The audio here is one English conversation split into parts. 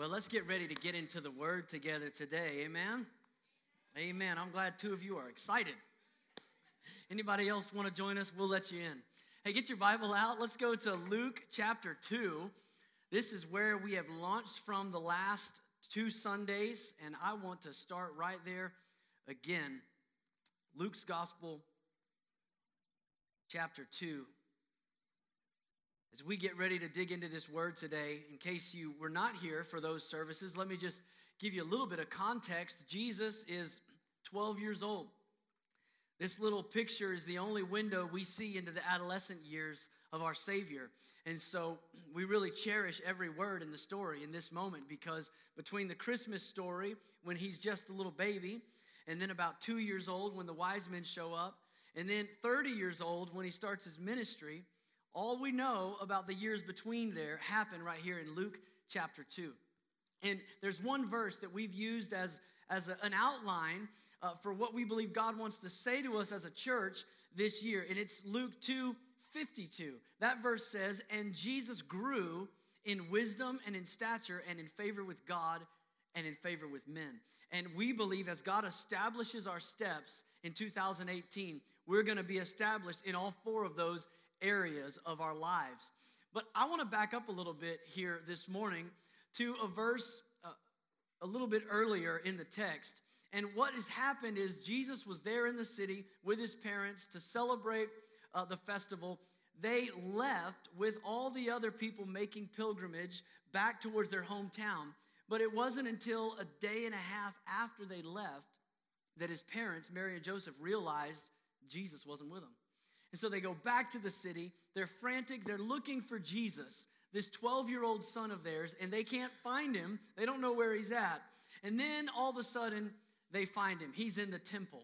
Well, let's get ready to get into the word together today. Amen. Amen. I'm glad two of you are excited. Anybody else want to join us? We'll let you in. Hey, get your Bible out. Let's go to Luke chapter 2. This is where we have launched from the last two Sundays, and I want to start right there again. Luke's Gospel, chapter 2. As we get ready to dig into this word today, in case you were not here for those services, let me just give you a little bit of context. Jesus is 12 years old. This little picture is the only window we see into the adolescent years of our Savior. And so we really cherish every word in the story in this moment because between the Christmas story, when he's just a little baby, and then about two years old when the wise men show up, and then 30 years old when he starts his ministry, all we know about the years between there happen right here in Luke chapter 2. And there's one verse that we've used as, as a, an outline uh, for what we believe God wants to say to us as a church this year. And it's Luke 2 52. That verse says, And Jesus grew in wisdom and in stature and in favor with God and in favor with men. And we believe as God establishes our steps in 2018, we're going to be established in all four of those areas of our lives. But I want to back up a little bit here this morning to a verse uh, a little bit earlier in the text. And what has happened is Jesus was there in the city with his parents to celebrate uh, the festival. They left with all the other people making pilgrimage back towards their hometown. But it wasn't until a day and a half after they left that his parents, Mary and Joseph, realized Jesus wasn't with them. And so they go back to the city. They're frantic. They're looking for Jesus, this 12 year old son of theirs, and they can't find him. They don't know where he's at. And then all of a sudden, they find him. He's in the temple.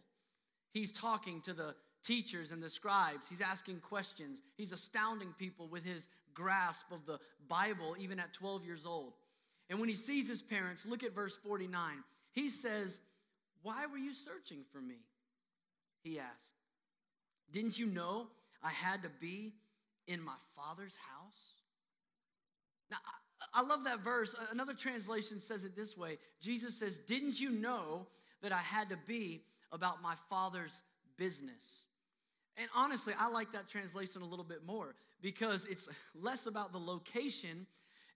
He's talking to the teachers and the scribes. He's asking questions. He's astounding people with his grasp of the Bible, even at 12 years old. And when he sees his parents, look at verse 49. He says, Why were you searching for me? He asked. Didn't you know I had to be in my father's house? Now, I love that verse. Another translation says it this way Jesus says, Didn't you know that I had to be about my father's business? And honestly, I like that translation a little bit more because it's less about the location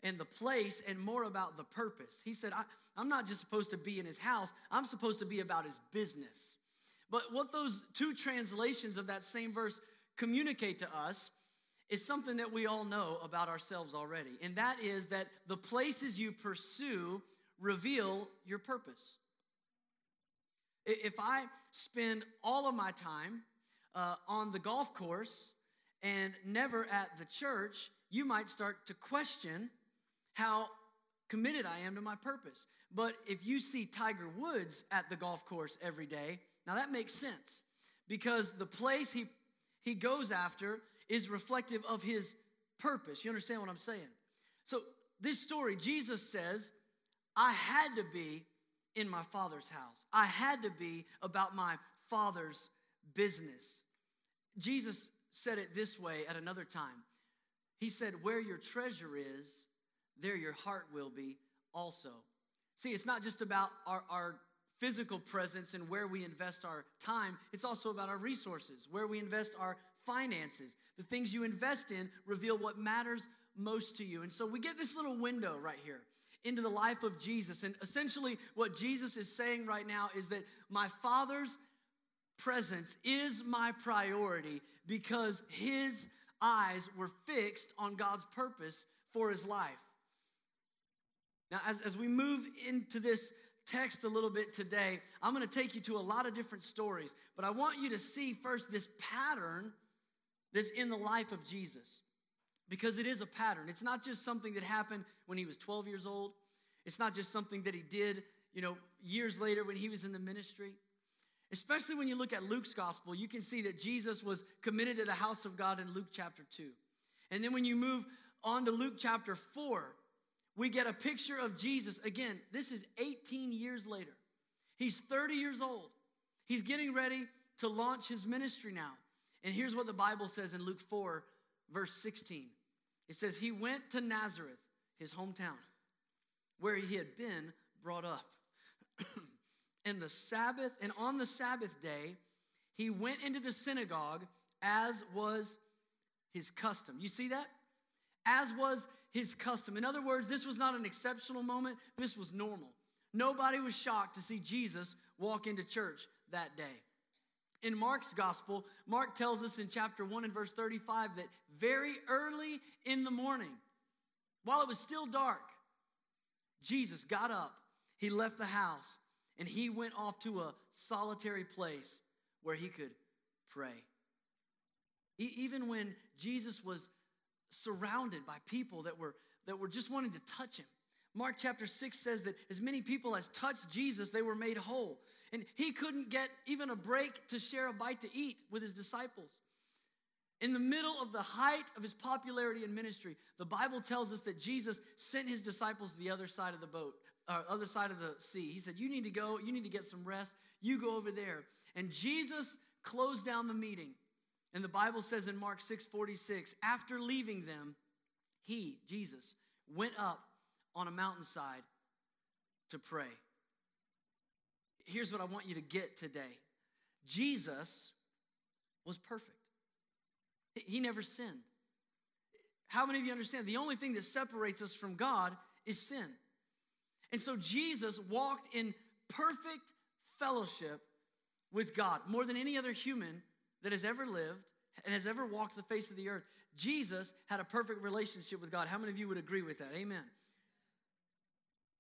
and the place and more about the purpose. He said, I, am not just supposed to be in his house, I'm supposed to be about his business. But what those two translations of that same verse communicate to us is something that we all know about ourselves already. And that is that the places you pursue reveal your purpose. If I spend all of my time uh, on the golf course and never at the church, you might start to question how committed I am to my purpose. But if you see Tiger Woods at the golf course every day, now that makes sense because the place he, he goes after is reflective of his purpose. You understand what I'm saying? So, this story, Jesus says, I had to be in my father's house, I had to be about my father's business. Jesus said it this way at another time. He said, Where your treasure is, there your heart will be also. See, it's not just about our, our physical presence and where we invest our time, it's also about our resources, where we invest our finances. The things you invest in reveal what matters most to you. And so we get this little window right here into the life of Jesus. And essentially, what Jesus is saying right now is that my Father's presence is my priority because his eyes were fixed on God's purpose for his life. Now, as, as we move into this text a little bit today, I'm going to take you to a lot of different stories, but I want you to see first this pattern that's in the life of Jesus. Because it is a pattern. It's not just something that happened when he was 12 years old. It's not just something that he did, you know, years later when he was in the ministry. Especially when you look at Luke's gospel, you can see that Jesus was committed to the house of God in Luke chapter 2. And then when you move on to Luke chapter 4, we get a picture of Jesus. Again, this is 18 years later. He's 30 years old. He's getting ready to launch his ministry now. And here's what the Bible says in Luke 4, verse 16 it says, He went to Nazareth, his hometown. where he had been brought up. and the Sabbath, and on the Sabbath day, he went into the synagogue as was his custom. You see that? As was his custom. In other words, this was not an exceptional moment, this was normal. Nobody was shocked to see Jesus walk into church that day. In Mark's gospel, Mark tells us in chapter 1 and verse 35 that very early in the morning, while it was still dark, Jesus got up, he left the house, and he went off to a solitary place where he could pray. even when Jesus was surrounded by people that were, that were just wanting to touch him, Mark chapter 6 says that as many people as touched Jesus, they were made whole. And he couldn't get even a break to share a bite to eat with his disciples. In the middle of the height of his popularity and ministry, the Bible tells us that Jesus sent his disciples to the other side of the boat, uh, other side of the sea. He said, You need to go, you need to get some rest. You go over there. And Jesus closed down the meeting. And the Bible says in Mark 6 46, after leaving them, he, Jesus, went up on a mountainside to pray. Here's what I want you to get today Jesus was perfect, he never sinned. How many of you understand? The only thing that separates us from God is sin. And so Jesus walked in perfect fellowship with God more than any other human that has ever lived and has ever walked the face of the earth. Jesus had a perfect relationship with God. How many of you would agree with that? Amen.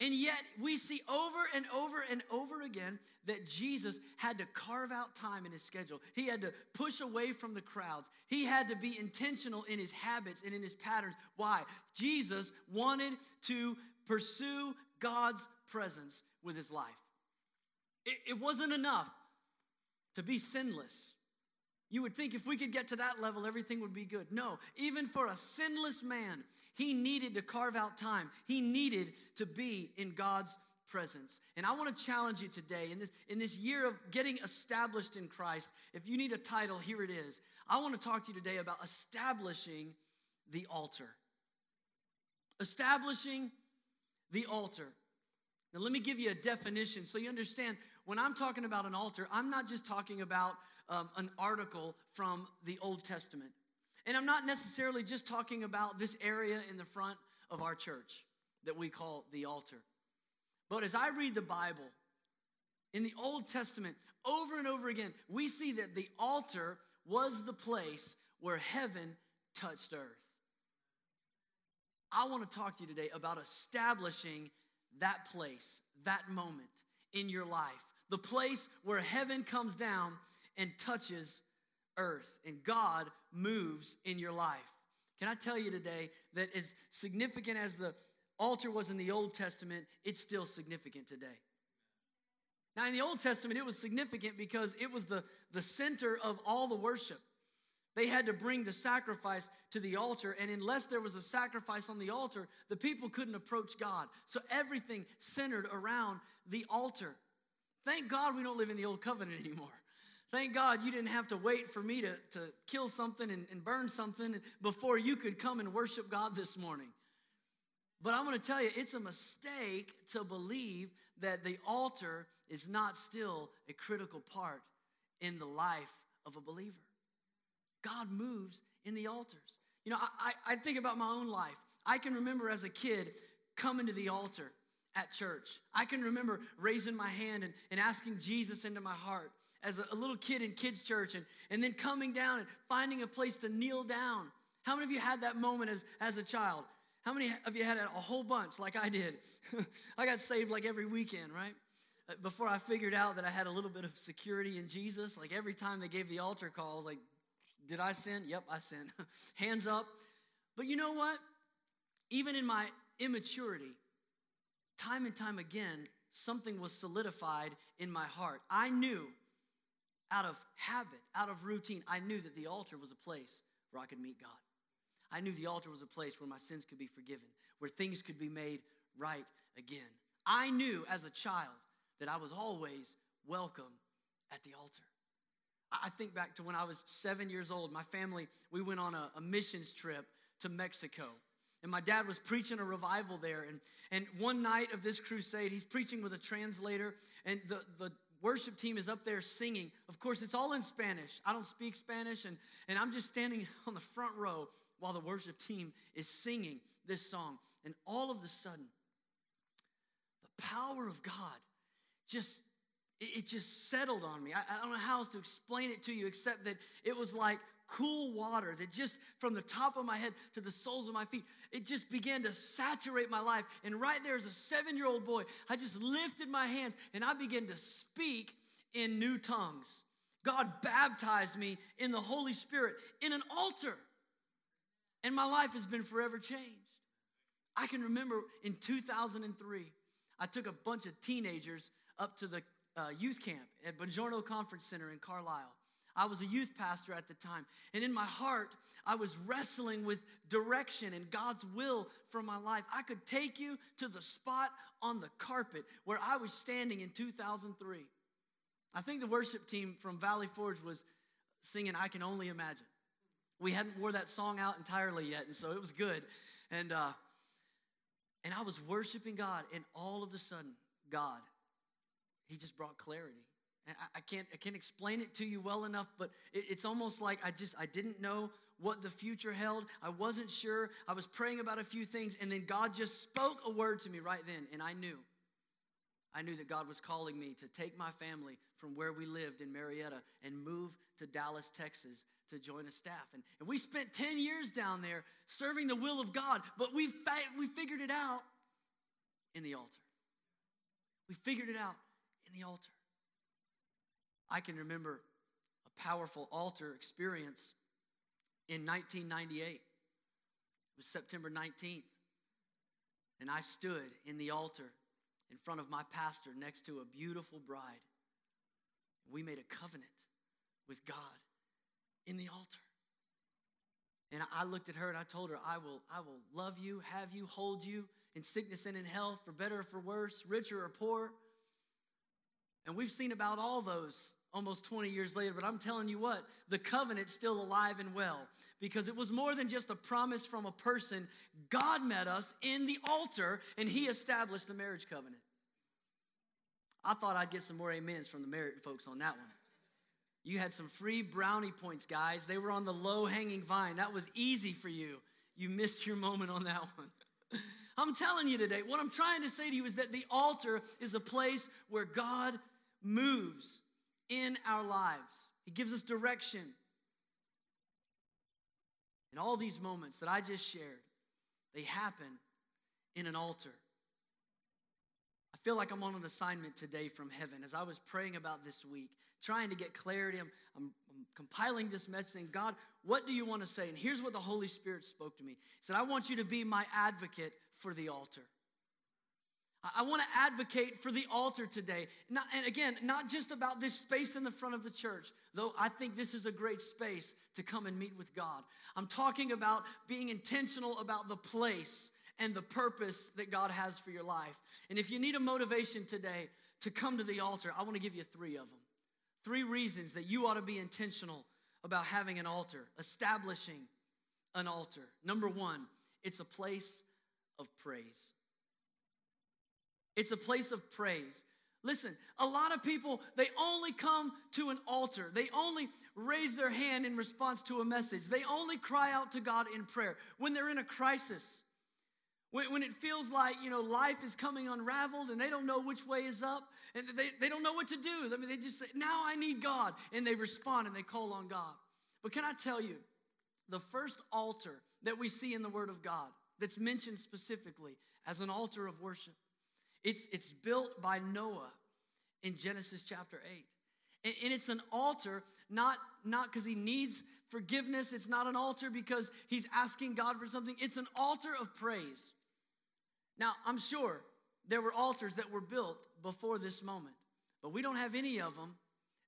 And yet, we see over and over and over again that Jesus had to carve out time in his schedule. He had to push away from the crowds. He had to be intentional in his habits and in his patterns. Why? Jesus wanted to pursue God's presence with his life. It, it wasn't enough to be sinless. You would think if we could get to that level, everything would be good. No, even for a sinless man, he needed to carve out time. He needed to be in God's presence. And I want to challenge you today in this, in this year of getting established in Christ. If you need a title, here it is. I want to talk to you today about establishing the altar. Establishing the altar. Now, let me give you a definition so you understand when I'm talking about an altar, I'm not just talking about um, an article from the Old Testament. And I'm not necessarily just talking about this area in the front of our church that we call the altar. But as I read the Bible, in the Old Testament, over and over again, we see that the altar was the place where heaven touched earth. I want to talk to you today about establishing that place, that moment in your life, the place where heaven comes down and touches earth, and God moves in your life. Can I tell you today that as significant as the altar was in the Old Testament, it's still significant today. Now, in the Old Testament, it was significant because it was the, the center of all the worship. They had to bring the sacrifice to the altar, and unless there was a sacrifice on the altar, the people couldn't approach God. So everything centered around the altar. Thank God we don't live in the old covenant anymore. Thank God you didn't have to wait for me to, to kill something and, and burn something before you could come and worship God this morning. But I'm going to tell you, it's a mistake to believe that the altar is not still a critical part in the life of a believer. God moves in the altars. You know, I, I think about my own life. I can remember as a kid coming to the altar at church. I can remember raising my hand and, and asking Jesus into my heart as a, little kid in kids' church and, and then coming down and finding a place to kneel down. How many of you had that moment as, as a child? How many of you had a whole bunch like I did? I got saved like every weekend, right? Uh, before I figured out that I had a little bit of security in Jesus, like every time they gave the altar call, like, did I sin? Yep, I sinned. Hands up. But you know what? Even in my immaturity, time and time again, something was solidified in my heart. I knew out of habit, out of routine, I knew that the altar was a place where I could meet God. I knew the altar was a place where my sins could be forgiven, where things could be made right again. I knew as a child that I was always welcome at the altar. I think back to when I was seven years old. My family, we went on a, a missions trip to Mexico. And my dad was preaching a revival there. And, and one night of this crusade, he's preaching with a translator, and the, the worship team is up there singing. Of course, it's all in Spanish. I don't speak Spanish, and, and I'm just standing on the front row while the worship team is singing this song. And all of a sudden, the power of God just it, just settled on me. I, I don't know how else to explain it to you except that it was like cool water that just from the top of my head to the soles of my feet, it just began to saturate my life. And right there, as a seven year old boy, I just lifted my hands and I began to speak in new tongues. God baptized me in the Holy Spirit in an altar. And my life has been forever changed. I can remember in 2003, I took a bunch of teenagers up to the uh, youth camp at Buongiorno Conference Center in Carlisle. I was a youth pastor at the time. And in my heart, I was wrestling with direction and God's will for my life. I could take you to the spot on the carpet where I was standing in 2003. I think the worship team from Valley Forge was singing I Can Only Imagine. We hadn't wore that song out entirely yet, and so it was good. And, uh, and I was worshiping God, and all of a sudden, God, He just brought clarity. I can't, I can't explain it to you well enough, but it's almost like I just I didn't know what the future held. I wasn't sure. I was praying about a few things, and then God just spoke a word to me right then, and I knew. I knew that God was calling me to take my family from where we lived in Marietta and move to Dallas, Texas to join a staff. And, and we spent 10 years down there serving the will of God, but we, fa- we figured it out in the altar. We figured it out in the altar. I can remember a powerful altar experience in 1998. It was September 19th. And I stood in the altar in front of my pastor next to a beautiful bride. We made a covenant with God in the altar. And I looked at her and I told her, I will, I will love you, have you, hold you in sickness and in health, for better or for worse, richer or poor. And we've seen about all those almost 20 years later, but I'm telling you what, the covenant's still alive and well because it was more than just a promise from a person. God met us in the altar and He established the marriage covenant. I thought I'd get some more amens from the married folks on that one. You had some free brownie points, guys. They were on the low hanging vine. That was easy for you. You missed your moment on that one. I'm telling you today, what I'm trying to say to you is that the altar is a place where God moves in our lives. He gives us direction. And all these moments that I just shared, they happen in an altar. I feel like I'm on an assignment today from heaven as I was praying about this week, trying to get clarity. I'm, I'm, I'm, compiling this message saying, God, what do you want to say? And here's what the Holy Spirit spoke to me. He said, I want you to be my advocate for the altar. I want to advocate for the altar today. Not, and again, not just about this space in the front of the church, though I think this is a great space to come and meet with God. I'm talking about being intentional about the place and the purpose that God has for your life. And if you need a motivation today to come to the altar, I want to give you three of them. Three reasons that you ought to be intentional about having an altar, establishing an altar. Number one, it's a place of praise. It's a place of praise. Listen, a lot of people, they only come to an altar. They only raise their hand in response to a message. They only cry out to God in prayer when they're in a crisis. When, when it feels like, you know, life is coming unraveled and they don't know which way is up and they, they don't know what to do. I mean, they just say, now I need God. And they respond and they call on God. But can I tell you, the first altar that we see in the Word of God that's mentioned specifically as an altar of worship it's, it's built by Noah in Genesis chapter 8. And, and it's an altar, not not because he needs forgiveness. It's not an altar because he's asking God for something. It's an altar of praise. Now, I'm sure there were altars that were built before this moment, but we don't have any of them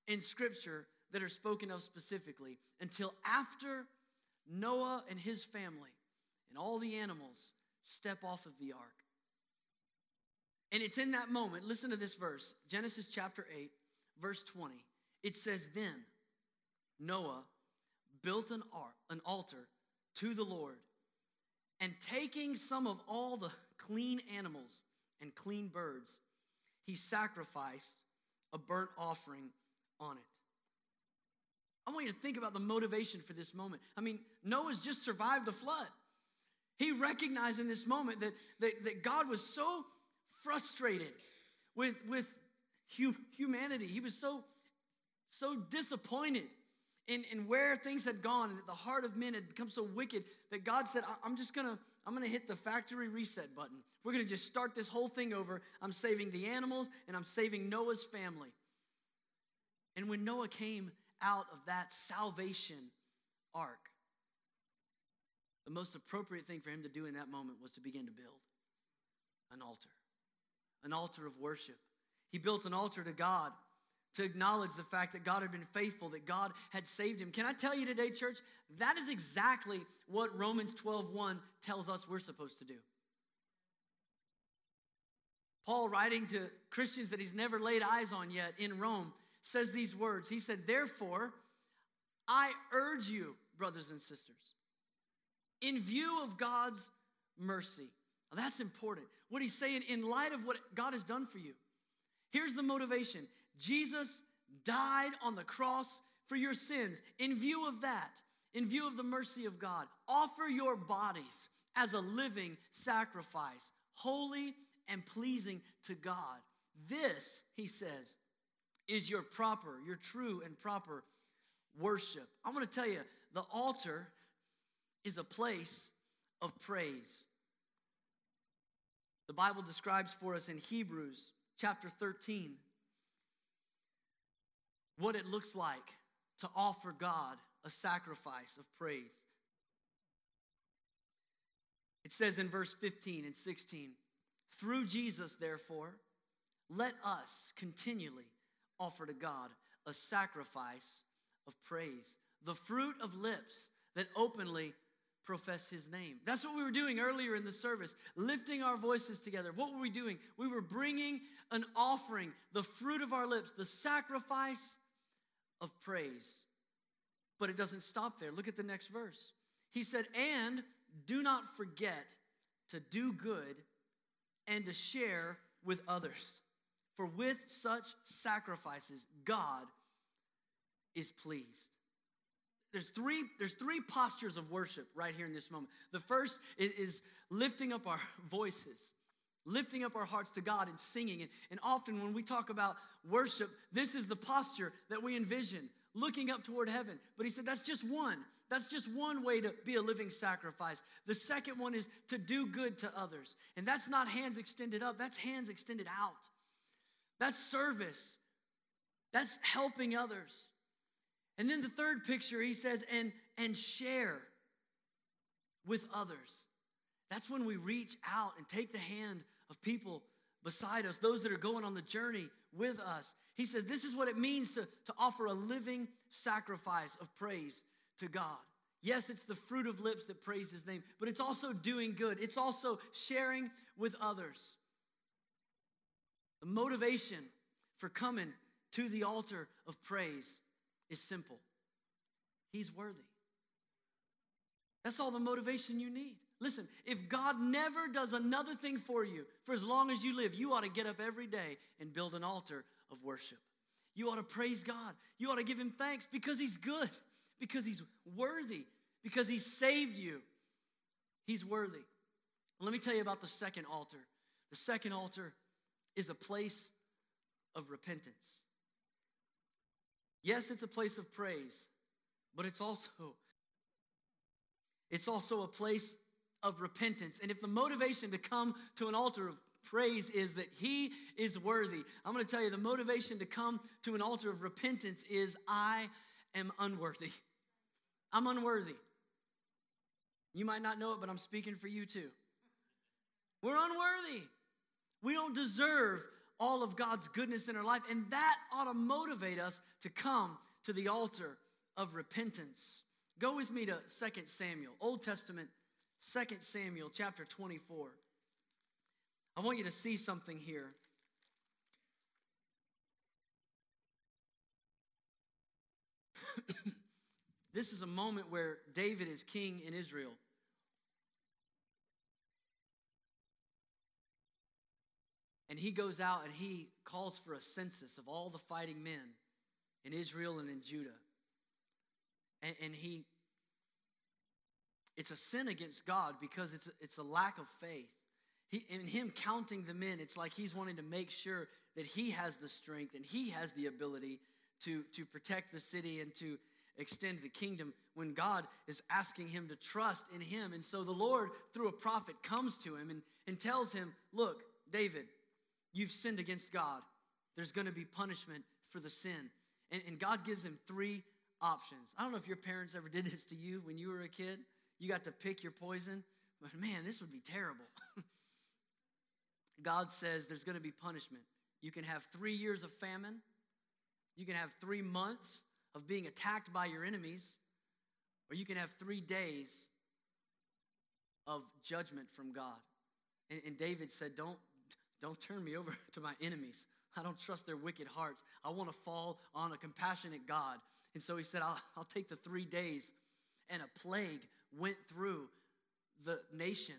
in Scripture that are spoken of specifically until after Noah and his family and all the animals step off of the ark. And it's in that moment, listen to this verse Genesis chapter 8, verse 20. It says, Then Noah built an, an altar to the Lord And taking some of all the clean animals and clean birds, he sacrificed a burnt offering on it. I want you to think about the motivation for this moment. I mean, Noah's just survived the flood. He recognized in this moment that, that, that God was so frustrated with, with hu- humanity. He was so, so disappointed in, in where things had gone and the heart of men had become so wicked that God said, I'm just gonna, I'm gonna hit the factory reset button. We're gonna just start this whole thing over. I'm saving the animals and I'm saving Noah's family. And when Noah came out of that salvation ark, the most appropriate thing for him to do in that moment was to begin to build an altar, an altar of worship. He built an altar to God to acknowledge the fact that God had been faithful, that God had saved him. Can I tell you today, church, that is exactly what Romans 12:1 tells us we're supposed to do. Paul, writing to Christians that he's never laid eyes on yet in Rome, says these words. He said, Therefore, I urge you, brothers and sisters, in view of God's mercy. Now, that's important. What he's saying, in light of what God has done for you, here's the motivation Jesus died on the cross for your sins. In view of that, in view of the mercy of God, offer your bodies as a living sacrifice, holy and pleasing to God. This, he says, is your proper, your true and proper worship. I'm to tell you, the altar is a place of praise. The Bible describes for us in Hebrews chapter 13 what it looks like to offer God a sacrifice of praise. It says in verse 15 and 16, through Jesus, therefore, let us continually offer to God a sacrifice of praise, the fruit of lips that openly profess his name. That's what we were doing earlier in the service, lifting our voices together. What were we doing? We were bringing an offering, the fruit of our lips, the sacrifice of praise. But it doesn't stop there. Look at the next verse. He said, And do not forget to do good and to share with others. For with such sacrifices, God is pleased. There's three, there's three postures of worship right here in this moment. The first is, is lifting up our voices, lifting up our hearts to God and singing. And, and often when we talk about worship, this is the posture that we envision, looking up toward heaven. But he said that's just one. That's just one way to be a living sacrifice. The second one is to do good to others. And that's not hands extended up, that's hands extended out. That's service. That's helping others. And then the third picture, he says, and, and share with others. That's when we reach out and take the hand of people beside us, those that are going on the journey with us. He says, This is what it means to, to offer a living sacrifice of praise to God. Yes, it's the fruit of lips that praise his name, but it's also doing good. It's also sharing with others. The motivation for coming to the altar of praise is simple He's worthy. That's all the motivation you need. Listen, if God never does another thing for you for as long as you live, you ought to get up every day and build an altar of worship. You ought to praise God. You ought to give Him thanks because He's good, because He's worthy, because He saved you. He's worthy. Let me tell you about the second altar. The second altar is a place of repentance. Yes, it's a place of praise, but it's also it's also a place of repentance. And if the motivation to come to an altar of praise is that he is worthy, I'm going to tell you the motivation to come to an altar of repentance is I am unworthy. I'm unworthy. You might not know it, but I'm speaking for you too. We're unworthy. We don't deserve all of God's goodness in our life, and that ought to motivate us to come to the altar of repentance. Go with me to 2 Samuel, Old Testament, 2 Samuel chapter 24. I want you to see something here. this is a moment where David is king in Israel. And he goes out and he calls for a census of all the fighting men in Israel and in Judah. And, and he, it's a sin against God because it's a, it's a lack of faith. He, in him counting the men, it's like he's wanting to make sure that he has the strength and he has the ability to, to protect the city and to extend the kingdom when God is asking him to trust in him. And so the Lord, through a prophet, comes to him and, and tells him, Look, David, you've sinned against God. There's going to be punishment for the sin. And, and God gives him three options. I don't know if your parents ever did this to you when you were a kid. You got to pick your poison, but man, this would be terrible. God says there's going to be punishment. You can have three years of famine, you can have three months of being attacked by your enemies, or you can have three days of judgment from God. And, and David said, Don't, don't turn me over to my enemies. I don't trust their wicked hearts. I want to fall on a compassionate God. And so he said, I'll, I'll take the three days. And a plague went through the nation,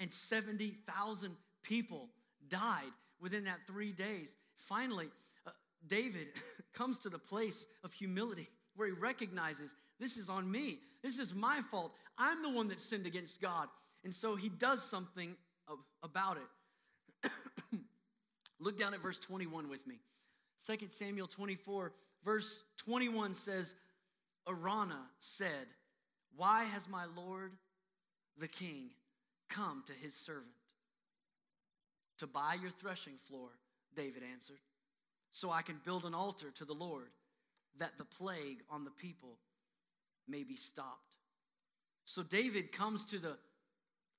and 70,000 people died within that three days. Finally, uh, David comes to the place of humility where he recognizes this is on me. This is my fault. I'm the one that sinned against God. And so he does something about it. Look down at verse 21 with me. 2 Samuel 24, verse 21 says, Araunah said, Why has my Lord the king come to his servant? To buy your threshing floor, David answered, so I can build an altar to the Lord, that the plague on the people may be stopped. So David comes to the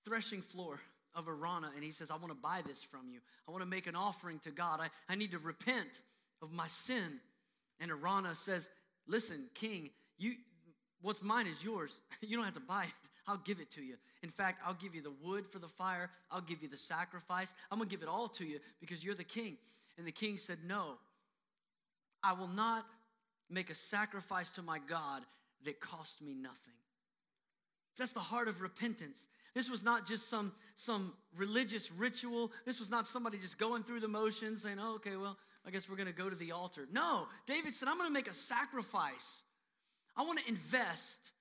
threshing floor of Araunah and he says, I want to buy this from you. I want to make an offering to God. I, I need to repent of my sin. And Araunah says, Listen, king, you what's mine is yours. You don't have to buy it. I'll give it to you. In fact, I'll give you the wood for the fire. I'll give you the sacrifice. I'm going to give it all to you because you're the king. And the king said, No, I will not make a sacrifice to my God that cost me nothing. That's the heart of repentance. This was not just some, some religious ritual. This was not somebody just going through the motions saying, oh, okay, well, I guess we're going to go to the altar. No, David said, I'm going to make a sacrifice. I want to invest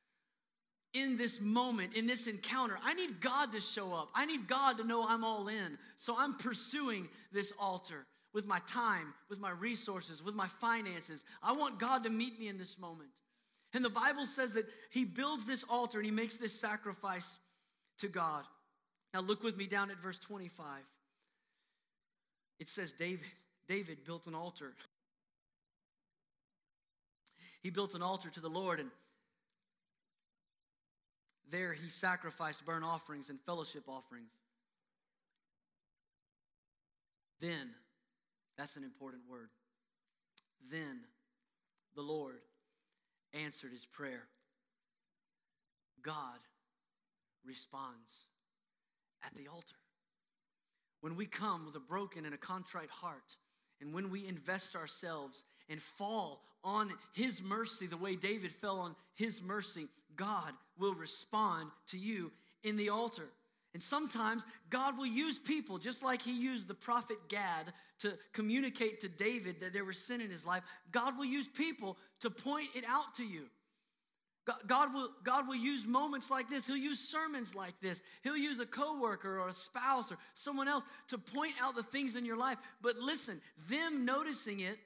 in this moment, in this encounter. I need God to show up. I need God to know I'm all in. So I'm pursuing this altar with my time, with my resources, with my finances. I want God to meet me in this moment. And the Bible says that he builds this altar and he makes this sacrifice to God. Now look with me down at verse 25. It says David David built an altar. He built an altar to the Lord and there he sacrificed burnt offerings and fellowship offerings. Then, that's an important word. Then the Lord answered his prayer. God responds at the altar. When we come with a broken and a contrite heart, and when we invest ourselves and fall on His mercy, the way David fell on His mercy, God will respond to you in the altar. And sometimes God will use people, just like He used the prophet Gad to communicate to David that there was sin in his life. God will use people to point it out to you. God will, God will use moments like this. He'll use sermons like this. He'll use a coworker or a spouse or someone else to point out the things in your life. But listen, them noticing it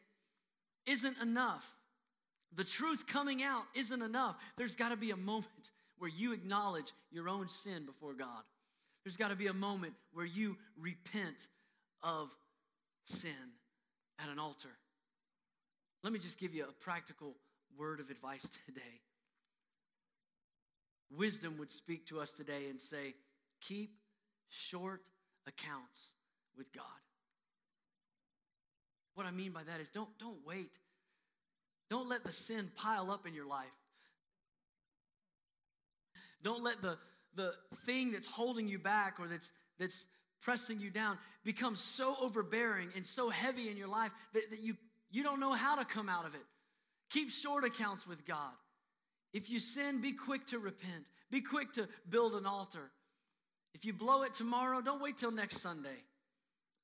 isn't enough. The truth coming out isn't enough. There's got to be a moment where you acknowledge your own sin before God. There's got to be a moment where you repent of sin at an altar. Let me just give you a practical word of advice today. Wisdom would speak to us today and say, keep short accounts with God. What I mean by that is don't, don't wait. Don't let the sin pile up in your life. Don't let the, the thing that's holding you back or that's, that's pressing you down become so overbearing and so heavy in your life that, that you, you don't know how to come out of it. Keep short accounts with God. If you sin, be quick to repent. Be quick to build an altar. If you blow it tomorrow, don't wait till next Sunday.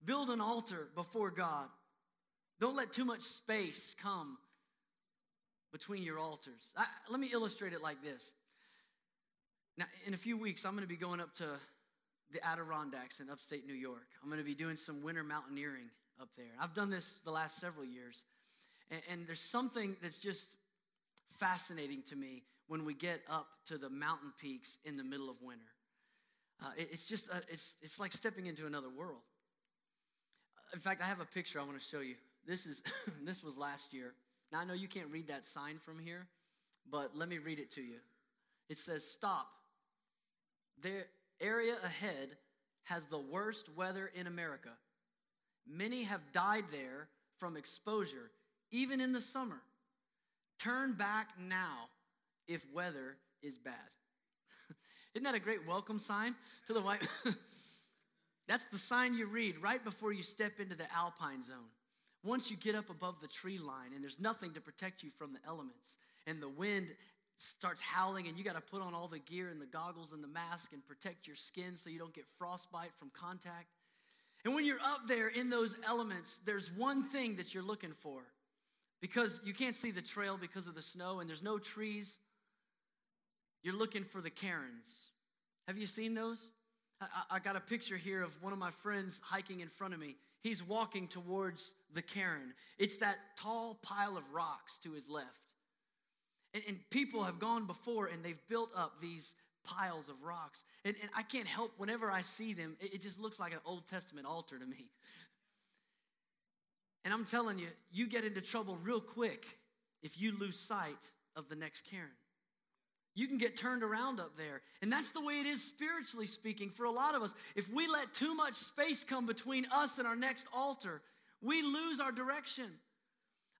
Build an altar before God. Don't let too much space come between your altars. I, let me illustrate it like this. Now, in a few weeks, I'm going to be going up to the Adirondacks in upstate New York. I'm going to be doing some winter mountaineering up there. I've done this the last several years. And, and there's something that's just fascinating to me when we get up to the mountain peaks in the middle of winter. Uh, it, it's just, uh, it's, it's like stepping into another world. In fact, I have a picture I want to show you. This is this was last year. Now I know you can't read that sign from here, but let me read it to you. It says, "Stop. The area ahead has the worst weather in America. Many have died there from exposure, even in the summer. Turn back now if weather is bad." Isn't that a great welcome sign to the white? That's the sign you read right before you step into the alpine zone. Once you get up above the tree line and there's nothing to protect you from the elements, and the wind starts howling, and you got to put on all the gear and the goggles and the mask and protect your skin so you don't get frostbite from contact. And when you're up there in those elements, there's one thing that you're looking for because you can't see the trail because of the snow and there's no trees. You're looking for the cairns. Have you seen those? I, I, got a picture here of one of my friends hiking in front of me. He's walking towards the cairn. It's that tall pile of rocks to his left. And, and people have gone before and they've built up these piles of rocks. And, and I can't help, whenever I see them, it, it just looks like an Old Testament altar to me. And I'm telling you, you get into trouble real quick if you lose sight of the next cairn. You can get turned around up there. And that's the way it is spiritually speaking for a lot of us. If we let too much space come between us and our next altar, we lose our direction.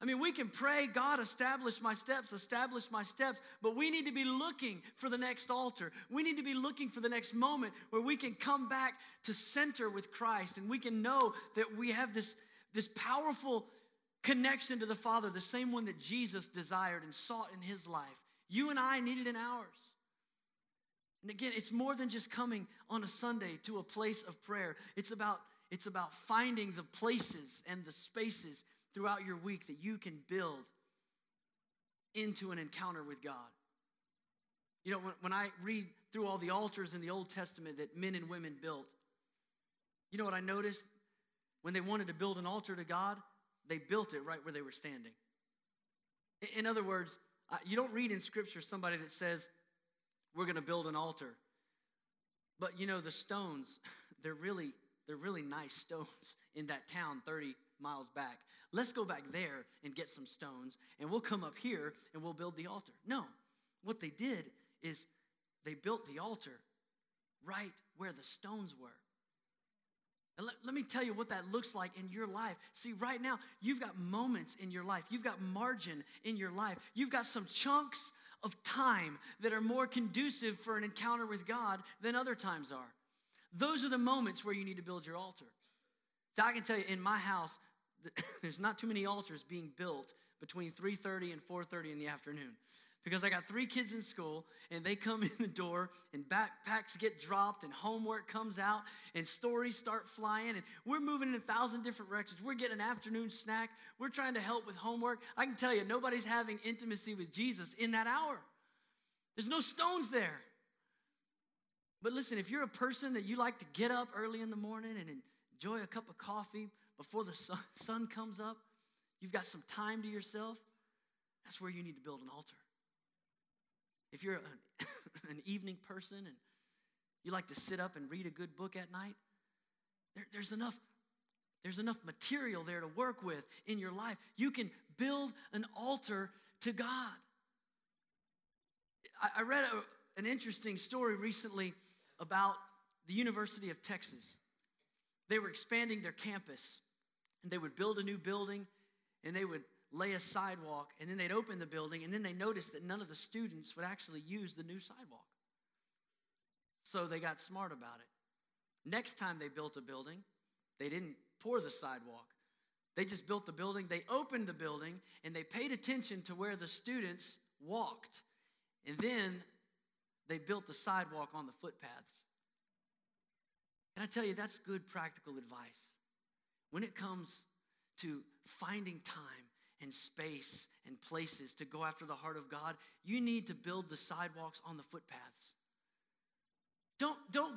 I mean, we can pray, God, establish my steps, establish my steps, but we need to be looking for the next altar. We need to be looking for the next moment where we can come back to center with Christ and we can know that we have this, this powerful connection to the Father, the same one that Jesus desired and sought in his life. You and I need it in ours. And again, it's more than just coming on a Sunday to a place of prayer. It's about, it's about finding the places and the spaces throughout your week that you can build into an encounter with God. You know, when, when I read through all the altars in the Old Testament that men and women built, you know what I noticed? When they wanted to build an altar to God, they built it right where they were standing. In other words, you don't read in Scripture somebody that says, we're going to build an altar. But you know, the stones, they're really, they're really nice stones in that town 30 miles back. Let's go back there and get some stones, and we'll come up here and we'll build the altar. No, what they did is they built the altar right where the stones were. And let, let me tell you what that looks like in your life. See, right now, you've got moments in your life, you've got margin in your life, you've got some chunks of time that are more conducive for an encounter with God than other times are. Those are the moments where you need to build your altar. So I can tell you, in my house, there's not too many altars being built between 3:30 and 4:30 in the afternoon because I got three kids in school and they come in the door and backpacks get dropped and homework comes out and stories start flying and we're moving in a thousand different directions. We're getting an afternoon snack. We're trying to help with homework. I can tell you, nobody's having intimacy with Jesus in that hour. There's no stones there. But listen, if you're a person that you like to get up early in the morning and enjoy a cup of coffee before the sun, comes up, you've got some time to yourself, that's where you need to build an altar. If you're an, an evening person and you like to sit up and read a good book at night, there, there's enough there's enough material there to work with in your life. You can build an altar to God. I, I read a, an interesting story recently about the University of Texas. They were expanding their campus, and they would build a new building, and they would lay a sidewalk, and then they'd open the building, and then they noticed that none of the students would actually use the new sidewalk. So they got smart about it. Next time they built a building, they didn't pour the sidewalk. They just built the building, they opened the building, and they paid attention to where the students walked. And then they built the sidewalk on the footpaths. And I tell you, that's good practical advice. when it comes to finding time and space and places to go after the heart of God, you need to build the sidewalks on the footpaths. Don't, don't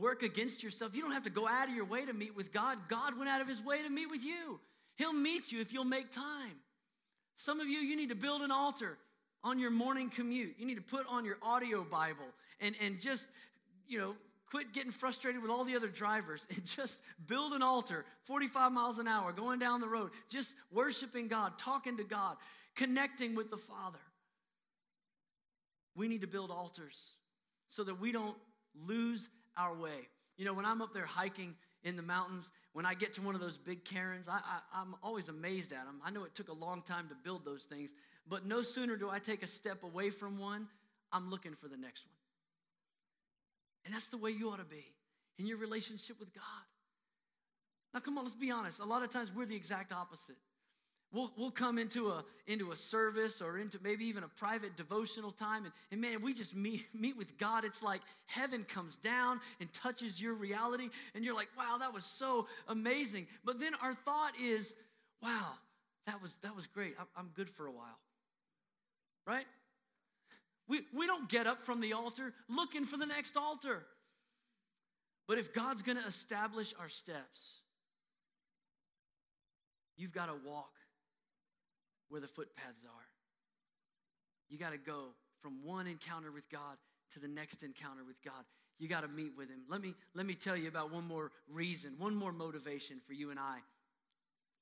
work against yourself. You don't have to go out of your way to meet with God. God went out of his way to meet with you. He'll meet you if you'll make time. Some of you, you need to build an altar on your morning commute. You need to put on your audio Bible and, and just, you know, quit getting frustrated with all the other drivers and just build an altar 45 miles an hour going down the road, just worshiping God, talking to God, connecting with the Father. We need to build altars so that we don't lose our way. You know, when I'm up there hiking in the mountains, when I get to one of those big cairns, I, I'm always amazed at them. I know it took a long time to build those things, but no sooner do I take a step away from one, I'm looking for the next one. And that's the way you ought to be in your relationship with God. Now, come on, let's be honest. A lot of times we're the exact opposite. We'll, we'll come into a, into a service or into maybe even a private devotional time, and, and man, we just meet, meet with God. It's like heaven comes down and touches your reality, and you're like, wow, that was so amazing. But then our thought is, wow, that was, that was great. I'm, I'm good for a while. Right? We, we don't get up from the altar looking for the next altar. But if God's going to establish our steps, you've got to walk where the footpaths are. You got to go from one encounter with God to the next encounter with God. You got to meet with him. Let me let me tell you about one more reason, one more motivation for you and I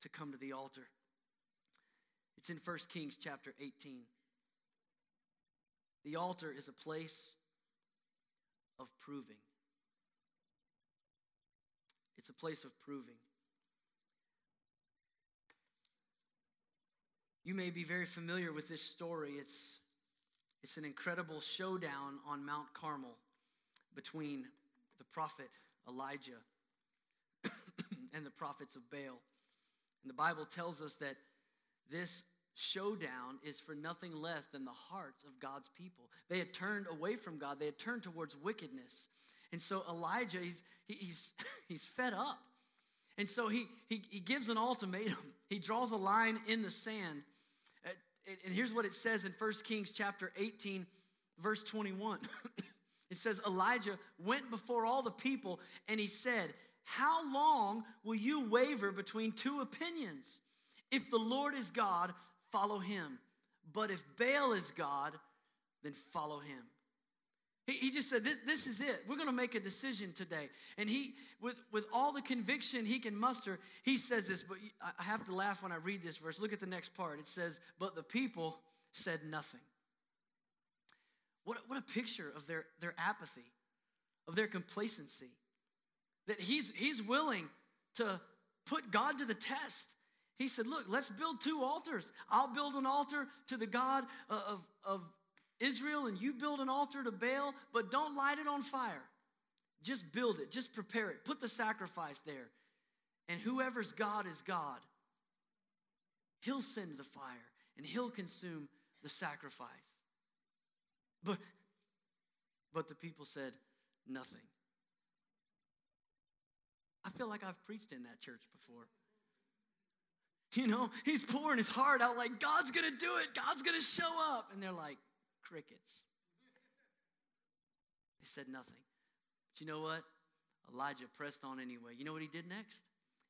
to come to the altar. It's in 1 Kings chapter 18. The altar is a place of proving. It's a place of proving. You may be very familiar with this story. It's, it's an incredible showdown on Mount Carmel between the prophet Elijah and the prophets of Baal. And the Bible tells us that this showdown is for nothing less than the hearts of God's people. They had turned away from God, they had turned towards wickedness. And so Elijah, he's, he's, he's fed up. And so he, he, he gives an ultimatum. He draws a line in the sand. Uh, and here's what it says in 1 Kings chapter 18, verse 21. it says, Elijah went before all the people and he said, How long will you waver between two opinions? If the Lord is God, follow him. But if Baal is God, then follow him. He, he just said, this, this is it. We're going to make a decision today. And he, with, with all the conviction he can muster, he says this, but I have to laugh when I read this verse. Look at the next part. It says, But the people said nothing. What, what a picture of their, their apathy, of their complacency. That he's, he's willing to put God to the test. He said, Look, let's build two altars. I'll build an altar to the God uh, of, of Israel, and you build an altar to Baal, but don't light it on fire. Just build it, just prepare it, put the sacrifice there. And whoever's God is God. He'll send the fire and he'll consume the sacrifice. But but the people said nothing. I feel like I've preached in that church before. You know, he's pouring his heart out like, God's gonna do it, God's gonna show up. And they're like, crickets. They said nothing. But you know what? Elijah pressed on anyway. You know what he did next?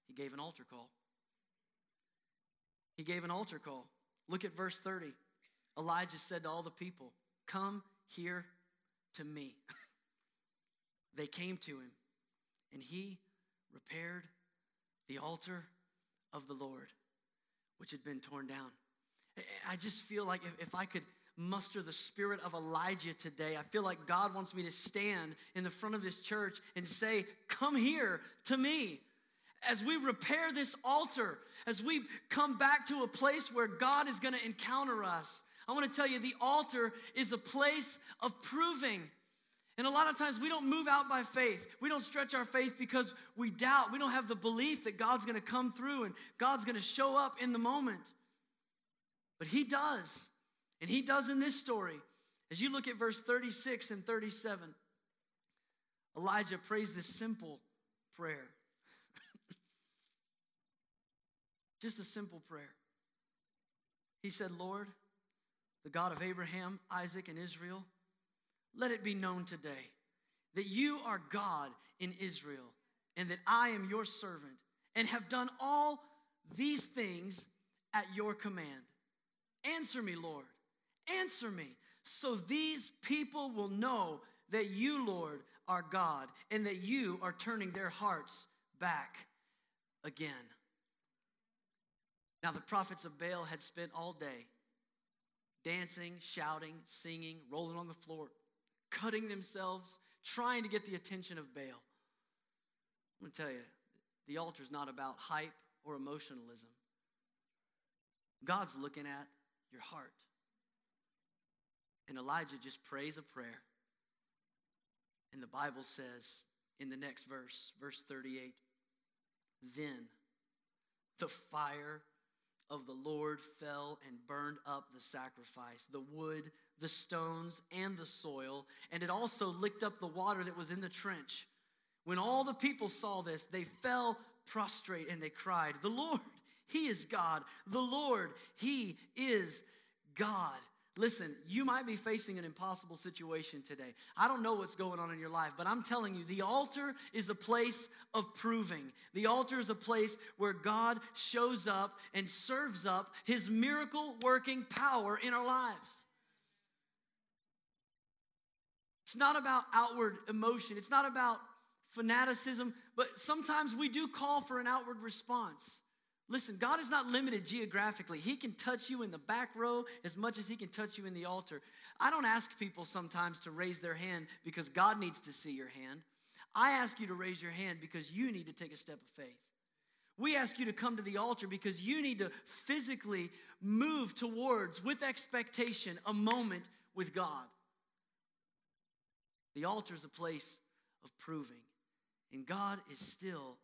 He gave an altar call. He gave an altar call. Look at verse 30. Elijah said to all the people, Come here to me. they came to him, and he repaired the altar of the Lord which had been torn down. I just feel like if, if I could muster the spirit of Elijah today, I feel like God wants me to stand in the front of this church and say, Come here to me. As we repair this altar, as we come back to a place where God is going to encounter us, I want to tell you the altar is a place of proving. And a lot of times we don't move out by faith. We don't stretch our faith because we doubt. We don't have the belief that God's going to come through and God's going to show up in the moment. But He does. And He does in this story. As you look at verse 36 and 37, Elijah prays this simple prayer Just a simple prayer. He said, Lord, the God of Abraham, Isaac, and Israel, let it be known today that you are God in Israel and that I am your servant and have done all these things at your command. Answer me, Lord. Answer me, so these people will know that you, Lord, are God and that you are turning their hearts back again. Now, the prophets of Baal had spent all day dancing, shouting, singing, rolling on the floor, cutting themselves, trying to get the attention of Baal. I'm going to tell you, the altar is not about hype or emotionalism. God's looking at your heart. And Elijah just prays a prayer. And the Bible says in the next verse, verse 38, then the fire of the Lord fell and burned up the sacrifice, the wood, the stones, and the soil, and it also licked up the water that was in the trench. When all the people saw this, they fell prostrate and they cried, The Lord, He is God. The Lord, He is God. Listen, you might be facing an impossible situation today. I don't know what's going on in your life, but I'm telling you, the altar is a place of proving. The altar is a place where God shows up and serves up his miracle working power in our lives. It's not about outward emotion, it's not about fanaticism, but sometimes we do call for an outward response. Listen, God is not limited geographically. He can touch you in the back row as much as He can touch you in the altar. I don't ask people sometimes to raise their hand because God needs to see your hand. I ask you to raise your hand because you need to take a step of faith. We ask you to come to the altar because you need to physically move towards, with expectation, a moment with God. The altar is a place of proving, and God is still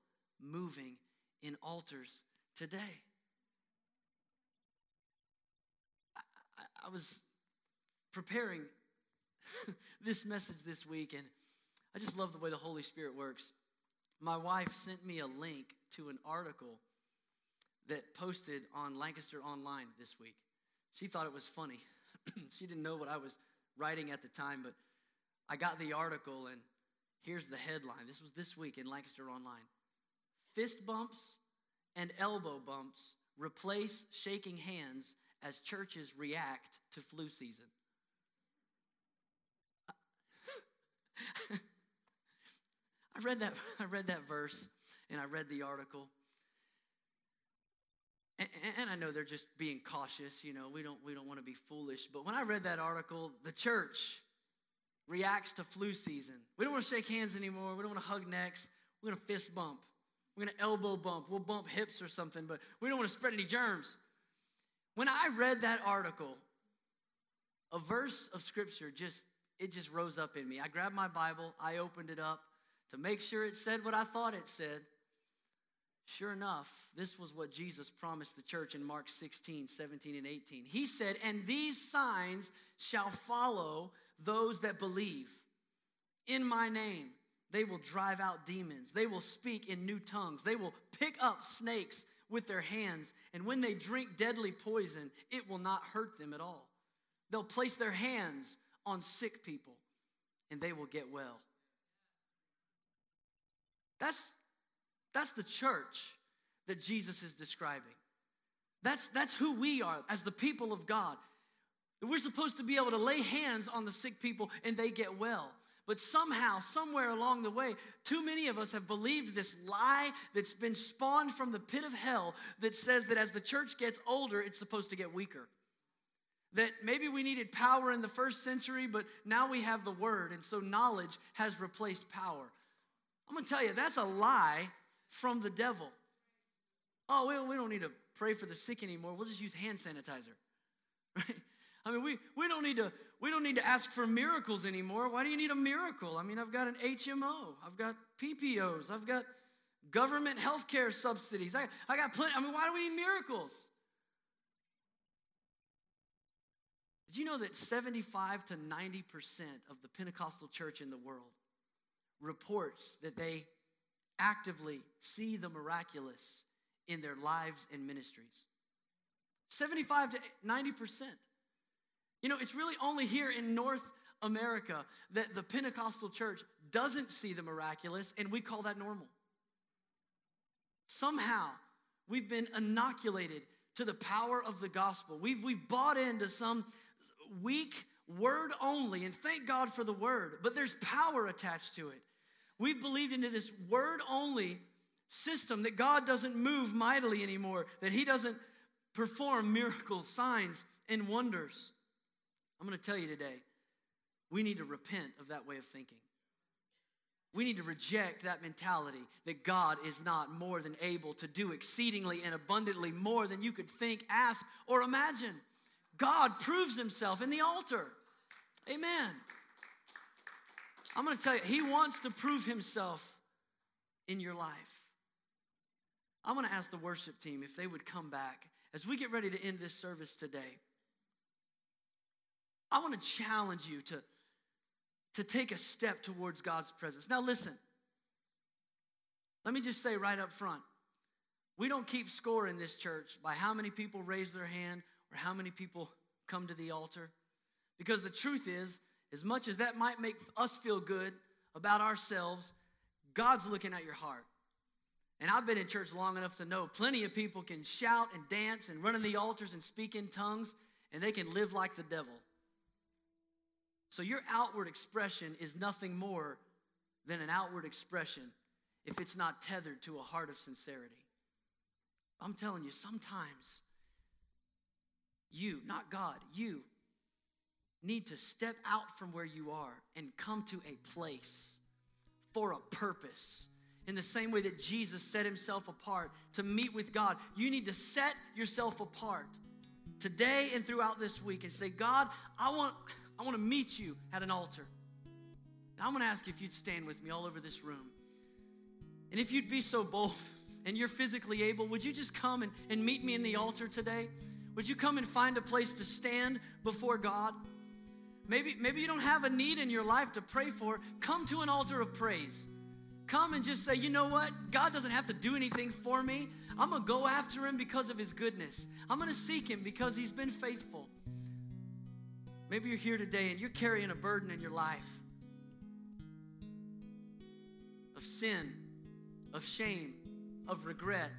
moving in altars today. I, I, I was preparing this message this week, and I just love the way the Holy Spirit works. My wife sent me a link to an article that posted on Lancaster Online this week. She thought it was funny. she didn't know what I was writing at the time, but I got the article, and here's the headline. This was this week in Lancaster Online Fist bumps and elbow bumps replace shaking hands as churches react to flu season. I read that I read that verse and I read the article. And, and, I know they're just being cautious, you know, we don't we don't want to be foolish, but when I read that article, the church reacts to flu season. We don't want to shake hands anymore. We don't want to hug necks. We're going to fist bump. We're going to elbow bump. We'll bump hips or something, but we don't want to spread any germs. When I read that article, a verse of scripture just it just rose up in me. I grabbed my Bible, I opened it up to make sure it said what I thought it said. Sure enough, this was what Jesus promised the church in Mark 16, 17, and 18. He said, And these signs shall follow those that believe in my name. They will drive out demons. They will speak in new tongues. They will pick up snakes with their hands. And when they drink deadly poison, it will not hurt them at all. They'll place their hands on sick people and they will get well. That's, that's the church that Jesus is describing. That's, that's who we are as the people of God. We're supposed to be able to lay hands on the sick people and they get well. But somehow, somewhere along the way, too many of us have believed this lie that's been spawned from the pit of hell that says that as the church gets older, it's supposed to get weaker. That maybe we needed power in the first century, but now we have the word, and so knowledge has replaced power. I'm gonna tell you, that's a lie from the devil. Oh, we, we don't need to pray for the sick anymore. We'll just use hand sanitizer. Right? I mean, we, we, don't need to, we don't need to ask for miracles anymore. Why do you need a miracle? I mean, I've got an HMO, I've got PPOs, I've got government health care subsidies. I, I got plenty. I mean, why do we need miracles? Did you know that 75 to 90% of the Pentecostal church in the world reports that they actively see the miraculous in their lives and ministries. 75 to 90%. You know, it's really only here in North America that the Pentecostal church doesn't see the miraculous, and we call that normal. Somehow, we've been inoculated to the power of the gospel. We've, we've bought into some weak word only, and thank God for the word, but there's power attached to it. We've believed into this word only system that God doesn't move mightily anymore, that He doesn't perform miracles, signs, and wonders. I'm going to tell you today, we need to repent of that way of thinking. We need to reject that mentality that God is not more than able to do exceedingly and abundantly more than you could think, ask, or imagine. God proves himself in the altar. Amen. I'm going to tell you, he wants to prove himself in your life. I'm going to ask the worship team if they would come back as we get ready to end this service today. I want to challenge you to, to take a step towards God's presence. Now, listen, let me just say right up front we don't keep score in this church by how many people raise their hand or how many people come to the altar. Because the truth is, as much as that might make us feel good about ourselves, God's looking at your heart. And I've been in church long enough to know plenty of people can shout and dance and run in the altars and speak in tongues, and they can live like the devil. So your outward expression is nothing more than an outward expression if it's not tethered to a heart of sincerity. I'm telling you, sometimes you, not God, you need to step out from where you are and come to a place for a purpose. In the same way that Jesus set himself apart to meet with God, you need to set yourself apart today and throughout this week and say, God, I want, I want to meet you at an altar. I'm going to ask you if you'd stand with me all over this room. And if you'd be so bold and you're physically able, would you just come and, and meet me in the altar today? Would you come and find a place to stand before God? Maybe, maybe you don't have a need in your life to pray for. Come to an altar of praise. Come and just say, you know what? God doesn't have to do anything for me. I'm going to go after him because of his goodness. I'm going to seek him because he's been faithful. Maybe you're here today and you're carrying a burden in your life of sin, of shame, of regret.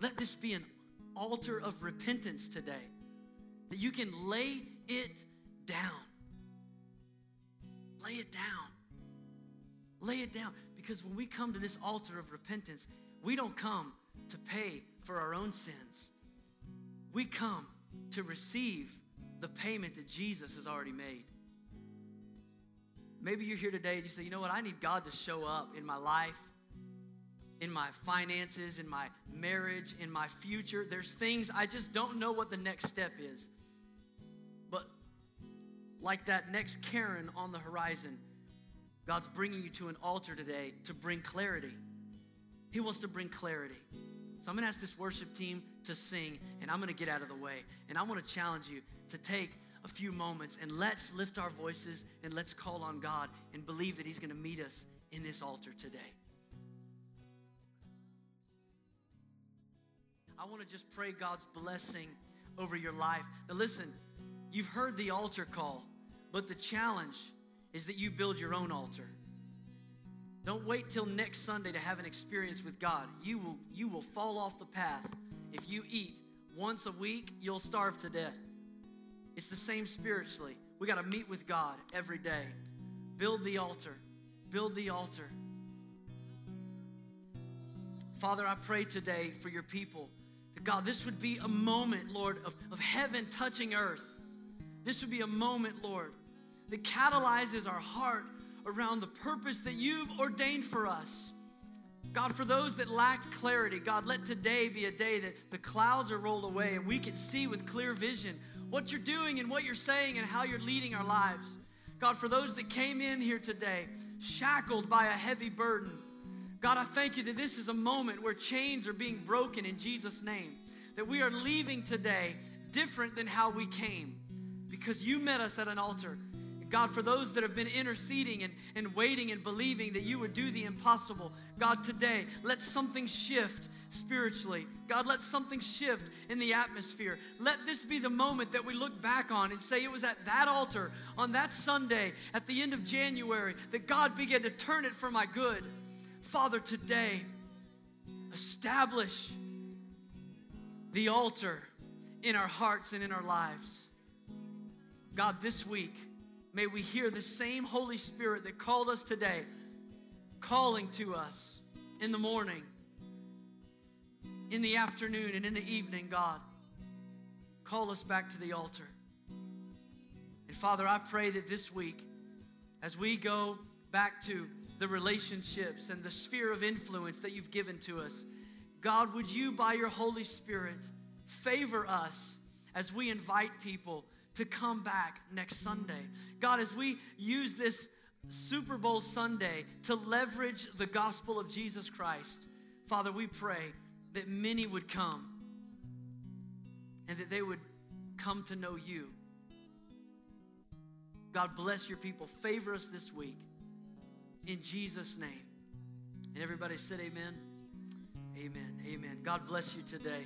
Let this be an altar of repentance today that you can lay it down. Lay it down. Lay it down. Because when we come to this altar of repentance, we don't come to pay for our own sins. We come to receive the payment that Jesus has already made. Maybe you're here today and you say, you know what, I need God to show up in my life in my finances, in my marriage, in my future. There's things I just don't know what the next step is. Like that next cairn on the horizon, God's bringing you to an altar today to bring clarity. He wants to bring clarity. So I'm to ask this worship team to sing, and I'm to get out of the way. And I want to challenge you to take a few moments and let's lift our voices and let's call on God and believe that He's to meet us in this altar today. I want to just pray God's blessing over your life. Now, listen, you've heard the altar call, but the challenge is that you build your own altar. Don't wait till next Sunday to have an experience with God. You will, you will fall off the path. If you eat once a week, you'll starve to death. It's the same spiritually. We got to meet with God every day. Build the altar. Build the altar. Father, I pray today for your people God, this would be a moment, Lord, of, of heaven touching earth. This would be a moment, Lord, that catalyzes our heart around the purpose that you've ordained for us. God, for those that lack clarity, God, let today be a day that the clouds are rolled away and we can see with clear vision what you're doing and what you're saying and how you're leading our lives. God, for those that came in here today shackled by a heavy burden, God, I thank you that this is a moment where chains are being broken in Jesus' name. That we are leaving today different than how we came because you met us at an altar. God, for those that have been interceding and, and waiting and believing that you would do the impossible, God, today, let something shift spiritually. God, let something shift in the atmosphere. Let this be the moment that we look back on and say it was at that altar on that Sunday at the end of January that God began to turn it for my good. Father, today, establish the altar in our hearts and in our lives. God, this week, may we hear the same Holy Spirit that called us today, calling to us in the morning, in the afternoon, and in the evening, God. Call us back to the altar. And Father, I pray that this week, as we go back to the relationships and the sphere of influence that you've given to us, God, would you, by your Holy Spirit, favor us as we invite people to come back next Sunday? God, as we use this Super Bowl Sunday to leverage the gospel of Jesus Christ, Father, we pray that many would come and that they would come to know you. God bless your people. Favor us this week. In Jesus' name. And everybody said, Amen. Amen. Amen. God bless you today.